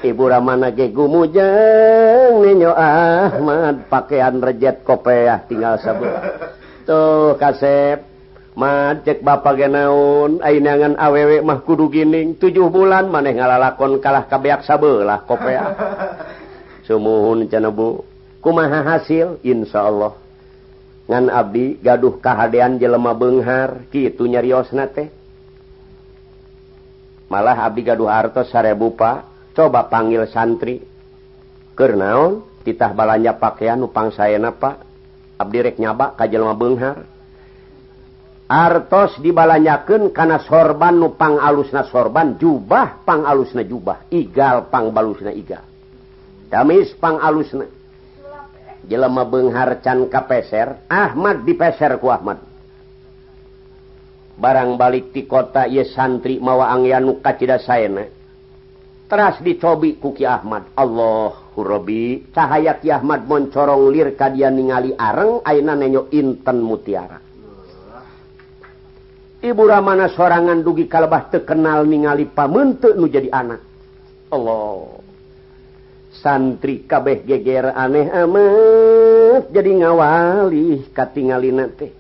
Ibu Ramana ge gumujeng ninyo Ahmad. Pakaian rejet kopeah tinggal sabelah. Tuh kasep. Macet bapak genaun ainangan awewek mah kudu gining. Tujuh bulan maneh ngalalakon kalah kabeak sabelah kopeah sumuhun cana kumaha hasil? Insya Allah. ngan Abdi gaduh kehaan jelema Benghar gitu nyariosna teh. Malah Abdi gaduh hartos sarebu Pak coba panggil santri. Kenaon titah balanya pakaian upang saya napa Abdirek nyabak ka jelema Benghar. Artos dibalanyaken karena sorban nupang alusna sorban jubah pang alusna jubah igal pang balusna iga damis pang alusna. jelema Bengharcan kapeser Ahmad dipeser ku Ahmad. Barang balik di kota ye santri mawa Anganu kacidaena teras dicobi kuki Ahmad. Allah Allahhurrobi cahaya Ki Ahmad moncorong lir kadia ningali areng aina nenyo Inten mutiara. Ibu Ramana sorangan dugi kalbah terkenal ningali pamente nu jadi anak. Allah santri kabeh geger aneh amat jadi ngawali katingali teh.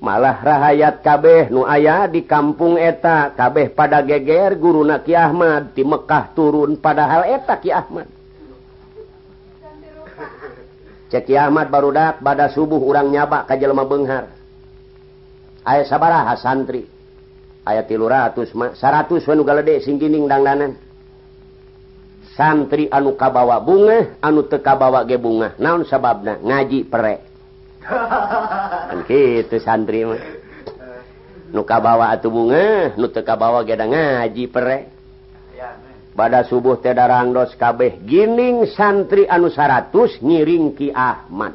Malah rahayat kabeh nu aya di kampung eta kabeh pada geger guru na Ki Ahmad di Mekkah turun padahal eta Ki Ahmad. Cek Ki Ahmad barudak pada subuh urang nyabak ka jelema benghar. Aya sabaraha santri? Aya tilu ratus 100 wanu galedek singgining dangdanan. santri anu kabawa bunga anu teka bawa ge bunga naon sababna? Ngaji perek gitu santri mah. Nuka bawa atuh bunga nu tekabawa ge ngaji perek pada subuh teda rangdos kabeh. Gining santri anu 100 ngiring Ki Ahmad.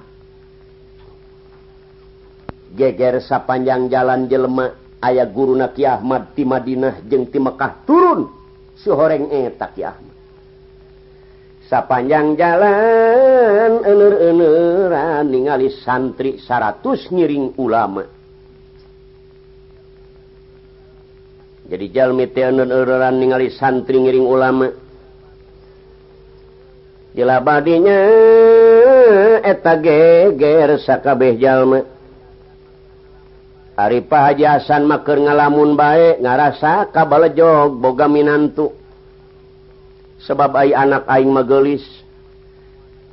Geger sapanjang jalan jelema ayah guru na Ki Ahmad di Madinah jeung ti Mekah turun. Suhoreng eta Ki Ahmad. sepanjang jalan ener-eneran ningali santri 100 nyiring ulama. Jadi jalmi ener-eneran ningali santri ngiring ulama. Jelabadinya eta geger sakabeh jalma. Arifah Haji Hasan maker ngalamun baik ngarasa kabala jog boga minantu sebab ay anak aing magelis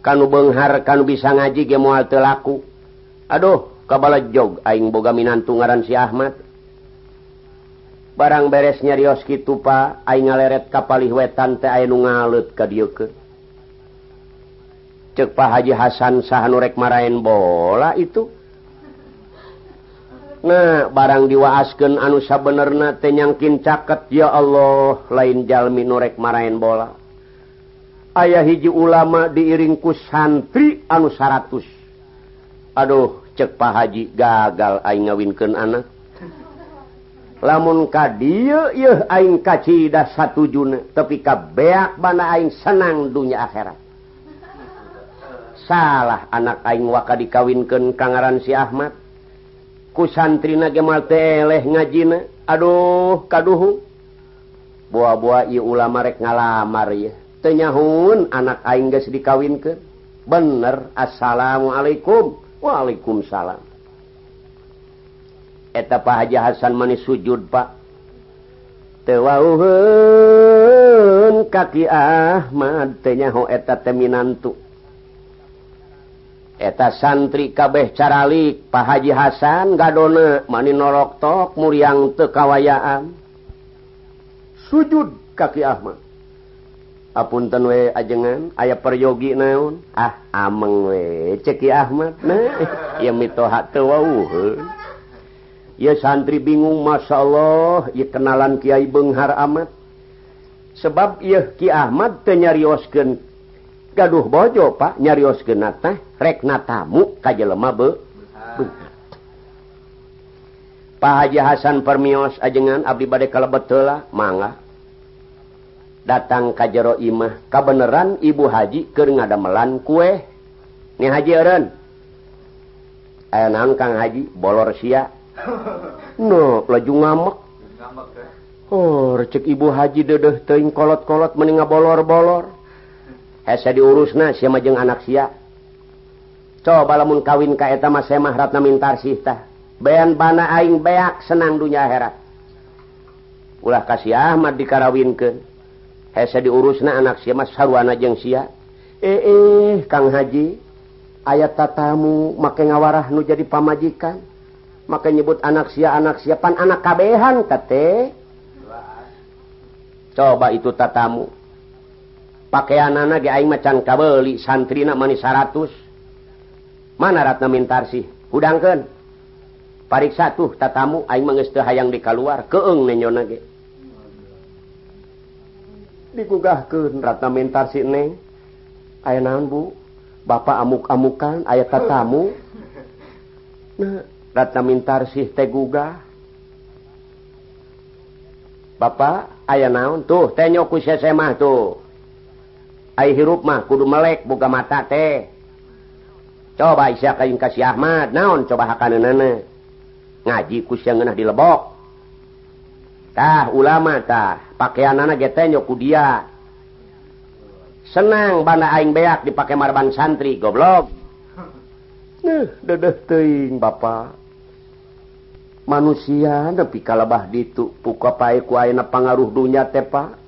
kanu benghar kanu bisa ngaji ge moal teu laku. Aduh kabala jog aing boga minantu ngaran si Ahmad. Barang beres nyarios kitu pa aing ngaleret ka palih wetan teh aya nu ngaleut ka dieu ke cek Pak Haji Hasan sahanu rek marain bola itu. Nah barang diwaaskeun anu sabenerna teh nyangkin caket ya Allah lain jalmi nurek marain bola. ayah hiji ulama diiringku santri anu 100 aduh cek Pak Haji gagal aing ngawinkeun anak. Lamun ka dieu yeuh aing kacida satujuna tapi kabeak bana aing senang dunya akhirat. Salah anak aing waka dikawinkeun kangaran si Ahmad. Ku santrina ge teleh ngajina aduh kaduhu buah-buah ieu ulama rek ngalamar ya tenyahun anak aing geus dikawinkeun. Bener assalamualaikum. Waalaikumsalam. Eta Pak Haji Hasan manis sujud Pak. Teu kaki Ahmad teu eta teh eta santri kabeh caralik Pak Haji Hasan gadona mani norok tok muriang teu kawayaan. Sujud kaki Ahmad. apunten we ajengan aya peryogi naon? Ah ameng we ceki Ahmad nah ya mitoha teu ya santri bingung Masya Allah ya kenalan Kiai Benghar amat sebab ya Ki Ahmad teu nyarioskeun gaduh bojo Pak nyarioskeun teh rekna tamu ka jelema be. Pak Haji Hasan permios ajengan abdi bade kalebet heula mangga. datang ka jero imah kabeneran ibu haji ke ngadamelan kue. Ni haji eren aya naon kang haji bolor sia. No laju ngamek. Oh recek ibu haji dedeh teuing kolot-kolot mending bolor-bolor hese diurusna sia mah jeung anak sia. Coba lamun kawin ka eta mah semah ratna mintar sih tah. Bean bana aing beak senang dunya akhirat. Ulah kasih Ahmad dikarawinkeun. hese diurus na anak si mas sarwana jeng si eh eh kang haji ayat tatamu make ngawarah nu jadi pamajikan. Maka nyebut anak si anak siapan anak kabehan kate coba itu tatamu. Pakaian anak ge aing macan kabeli santri nak manis 100 mana ratna mintar sih? Hudangkeun pariksa tuh tatamu aing manggeus hayang di keluar keeng nenyona ge. digugahkeun ratna mentar si neng aya naon bu? Bapak amuk-amukan ayat tatamu. Nah ratna mintar sih teh gugah. Bapak aya naon? Tuh teh nyoku sesema tuh. Ay hirup mah kudu melek buka mata teh. Coba isya kain kasih Ahmad. Naon? Coba hakaneunana ngaji ku siang ngeunah di lebok. tah ulama ulamatah pakaian getenya ku dia. Senang bana aing beak dipakai marban santri goblok. Nah, dedeh teing bapak manusia tapi kalebah ditu puka pae ku ayeuna pangaruh dunya teh pak.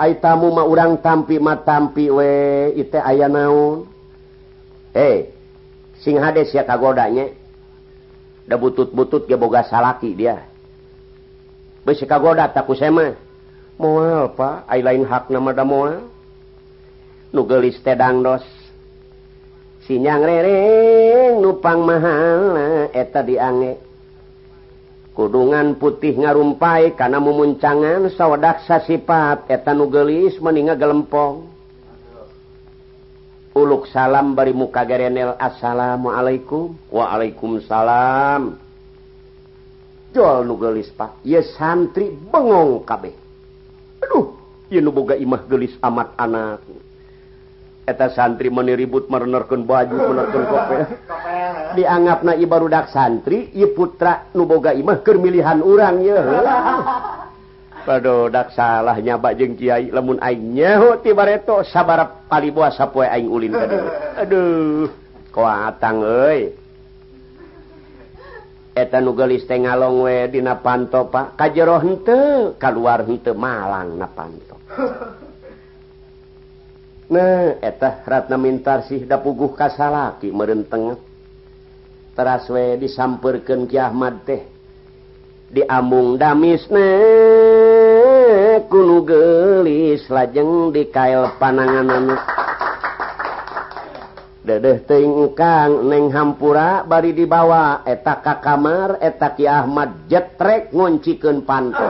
Ai tamu mah urang tampi mah tampi we ite aya naon? Eh sing hades ya kagodanya. Da butut-butut ge boga salaki dia. kagoda takku moal pak. Ay lain hak nama da moal. Nugelis tedang dos. Sinyang rereng nupang mahal eta diange. Kudungan putih ngarumpai karena memuncangan sawdaksa sifat eta nugelis meninga gelempong uluk salam bari muka gerenel assalamualaikum. Waalaikumsalam. jual nu gelis pak. Ye santri bengong kabeh. Aduh ye nu boga imah gelis amat anak. Eta santri meni ribut merenerkeun baju menerkeun kopel. Dianggapna ieu barudak santri ieu putra nu boga imah keur milihan urang ye Padodak salah nyaba jeng kiai. Lamun aing nyaho ti sabarap kali buasa poe aing ulin ka dieu aduh koatang euy. eta nugelis teh ngalong we dina panto pak. Kajero henteu kaluar henteu malang na panto nah eta ratna mintar sih da puguh kasalaki meureun tengah. Teras we disampeurkeun Ki Ahmad teh. Diambung damisna kunu nugelis lajeng dikael pananganana dedeh teingkang neng hampura bari dibawa. Eta ka kamar eta Ki Ahmad jetrek ngoncikeun panto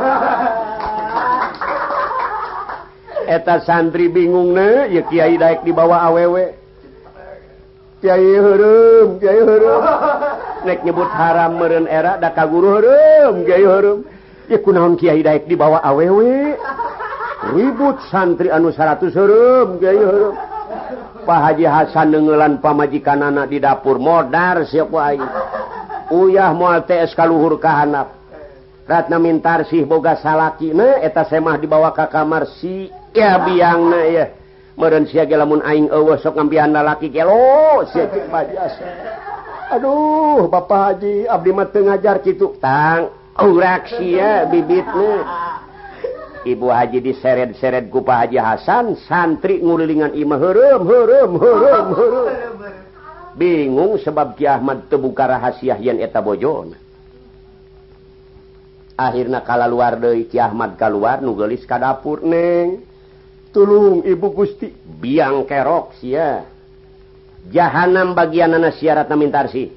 eta santri bingung ne ya Kiai Daek dibawa awewe Kiai heureum Kiai heureum. Nek nyebut haram meureun era da ka guru heureum Kiai heureum. Ya kunaon Kiai Daek dibawa awewe ribut santri anu 100 heureum Kiai heureum. Pak Haji Hasan nengelan pamajikan anak di dapur modar siapa aing? Uyah moal TS kaluhur kahanap. Ratna mintar sih boga salaki ne? Eta semah dibawa ke kamar si ya biang ne? Ya. Meren sia ge lamun aing eueuh sok ngambian lalaki gelo sia cik pajas. Aduh bapak haji abdi mah teu ngajar kitu tang. Urak sia bibitna Ibu Haji diseret-seret gupa Haji Hasan santri ngulingan Imahrum bingung sebab Ki Ahmad tebuka rahasia yen eta bojona akhirnya kala luar dari Ki Ahmad keluar nugelis ka dapur neng. Tulung ibu Gusti biang kerok sia. Jahanam bagian anak siarat namintarsi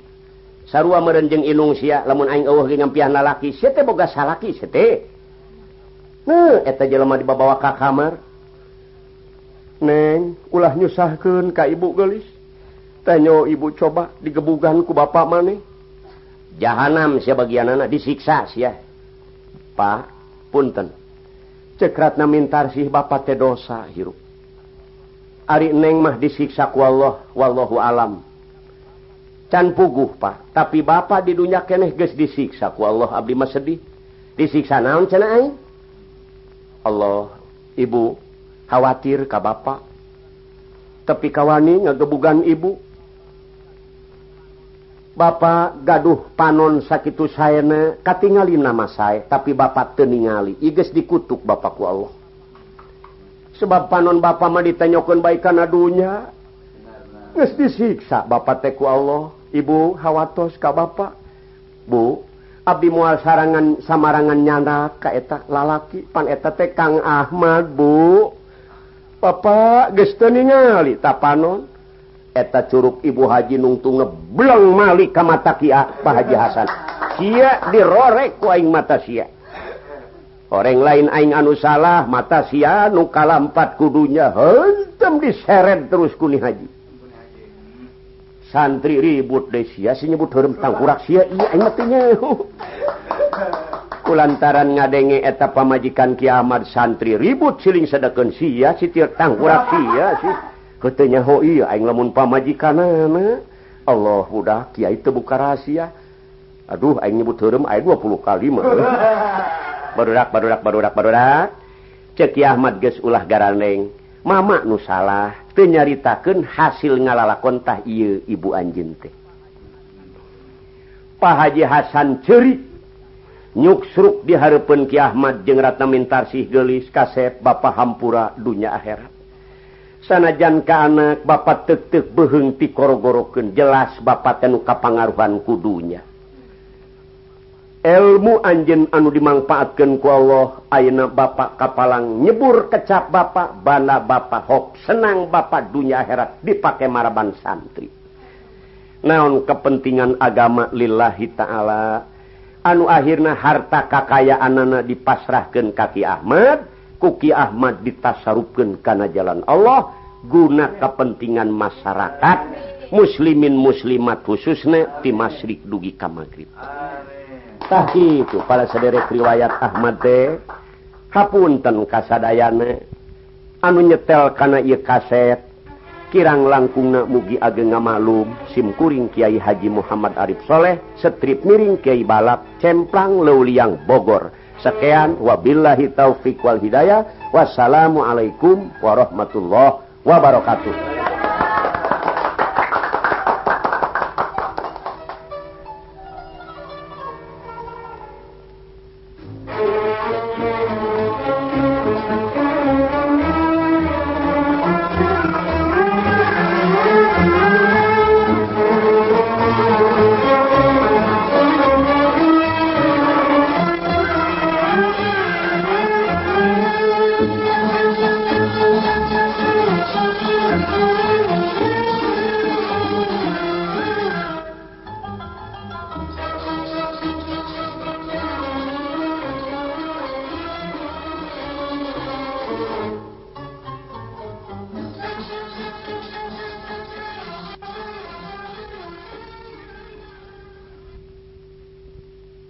sarua merenjeng inung sia lamun aing eueuh ge ngampian lalaki sia teh boga salaki sete eta jelelma dibawa ka kamar. Neng ulah nyusahkeun ka ibu gelis tanyo ibu coba digebugan ku bapak maneh. Jahanam sia bagian anak disiksa sia. Pak punten. Cekratna mintar sih bapak teh dosa hirup. Ari neng mah disiksa ku Allah wallahu alam. Can puguh pak. Tapi bapak di dunia keneh geus disiksa ku Allah abdi mah sedih. Disiksa naon cenah aing? Allah ibu khawatir ka bapak tapi kawani ngagebugan ibu. Bapak gaduh panon sakit sayana katingali nama saya tapi bapak teningali iges dikutuk bapakku Allah. Sebab panon bapak mah ditanyokon baikan adunya nges disiksa bapak teku Allah. Ibu khawatos ka bapak bu Abdi mual sarangan samarangan nyanda eta lalaki pan eta teh Kang Ahmad Bu. Bapak geus papa gestenali tapanon? Eta Curug Ibu Haji nungtung ngeblong Malik ka mata Kia Pak Haji Hasan. Sia dirorek kuing mata Sia. Orang lain aing anu salah mata Sia nu kalampat kudunya hentem diseret terus kuni Haji. santri ribut desiasi nyebut hurm tangkurak sia. Iya kulantaran ngadenge eta pamajikan kiamat santri ribut siling sedeken sia si tieu tangkurak sia si. Katanya ho iya aing lamun pamajikanana. Allah udah kiai itu buka rahasia. Aduh aing nyebut hurm aing 20 kali mah. Barudak barudak barudak barudak. Cek Ahmad geus ulah garaneng mama nu salah. penyaritakan hasil ngalalakon tah I ibu anjing teh. Pak Haji Hasan cerit nyuksruk diharapun Ki Ahmad jeung Ratna Mintarsih gelis kasep Bapak Hampura dunya akhirat. Sanajan ke anak Bapak tetek beheng ti korogoroken jelas Bapak tenu kapangaruhan kudunya. ilmu anjen anu dimanfaatkan ku Allah ayeuna bapak kapalang nyebur kecap bapak bana bapak hok senang bapak dunia akhirat dipakai maraban santri. Naon kepentingan agama lillahi ta'ala? Anu akhirnya harta kakayaan anak dipasrahkan kaki Ahmad kuki Ahmad ditasarupkan karena jalan Allah guna kepentingan masyarakat muslimin muslimat khususnya di masrik dugi ka maghrib. tah itu para sederek riwayat Ahmad teh hapunten kasadayana anu nyetel kana ieu kaset kirang langkungna mugi ageng maklum simkuring Kiai Haji Muhammad Arif Soleh setrip miring Kiai balap cemplang leuliang Bogor. Sekian wabillahi taufik wal hidayah. Wassalamualaikum warahmatullahi wabarakatuh.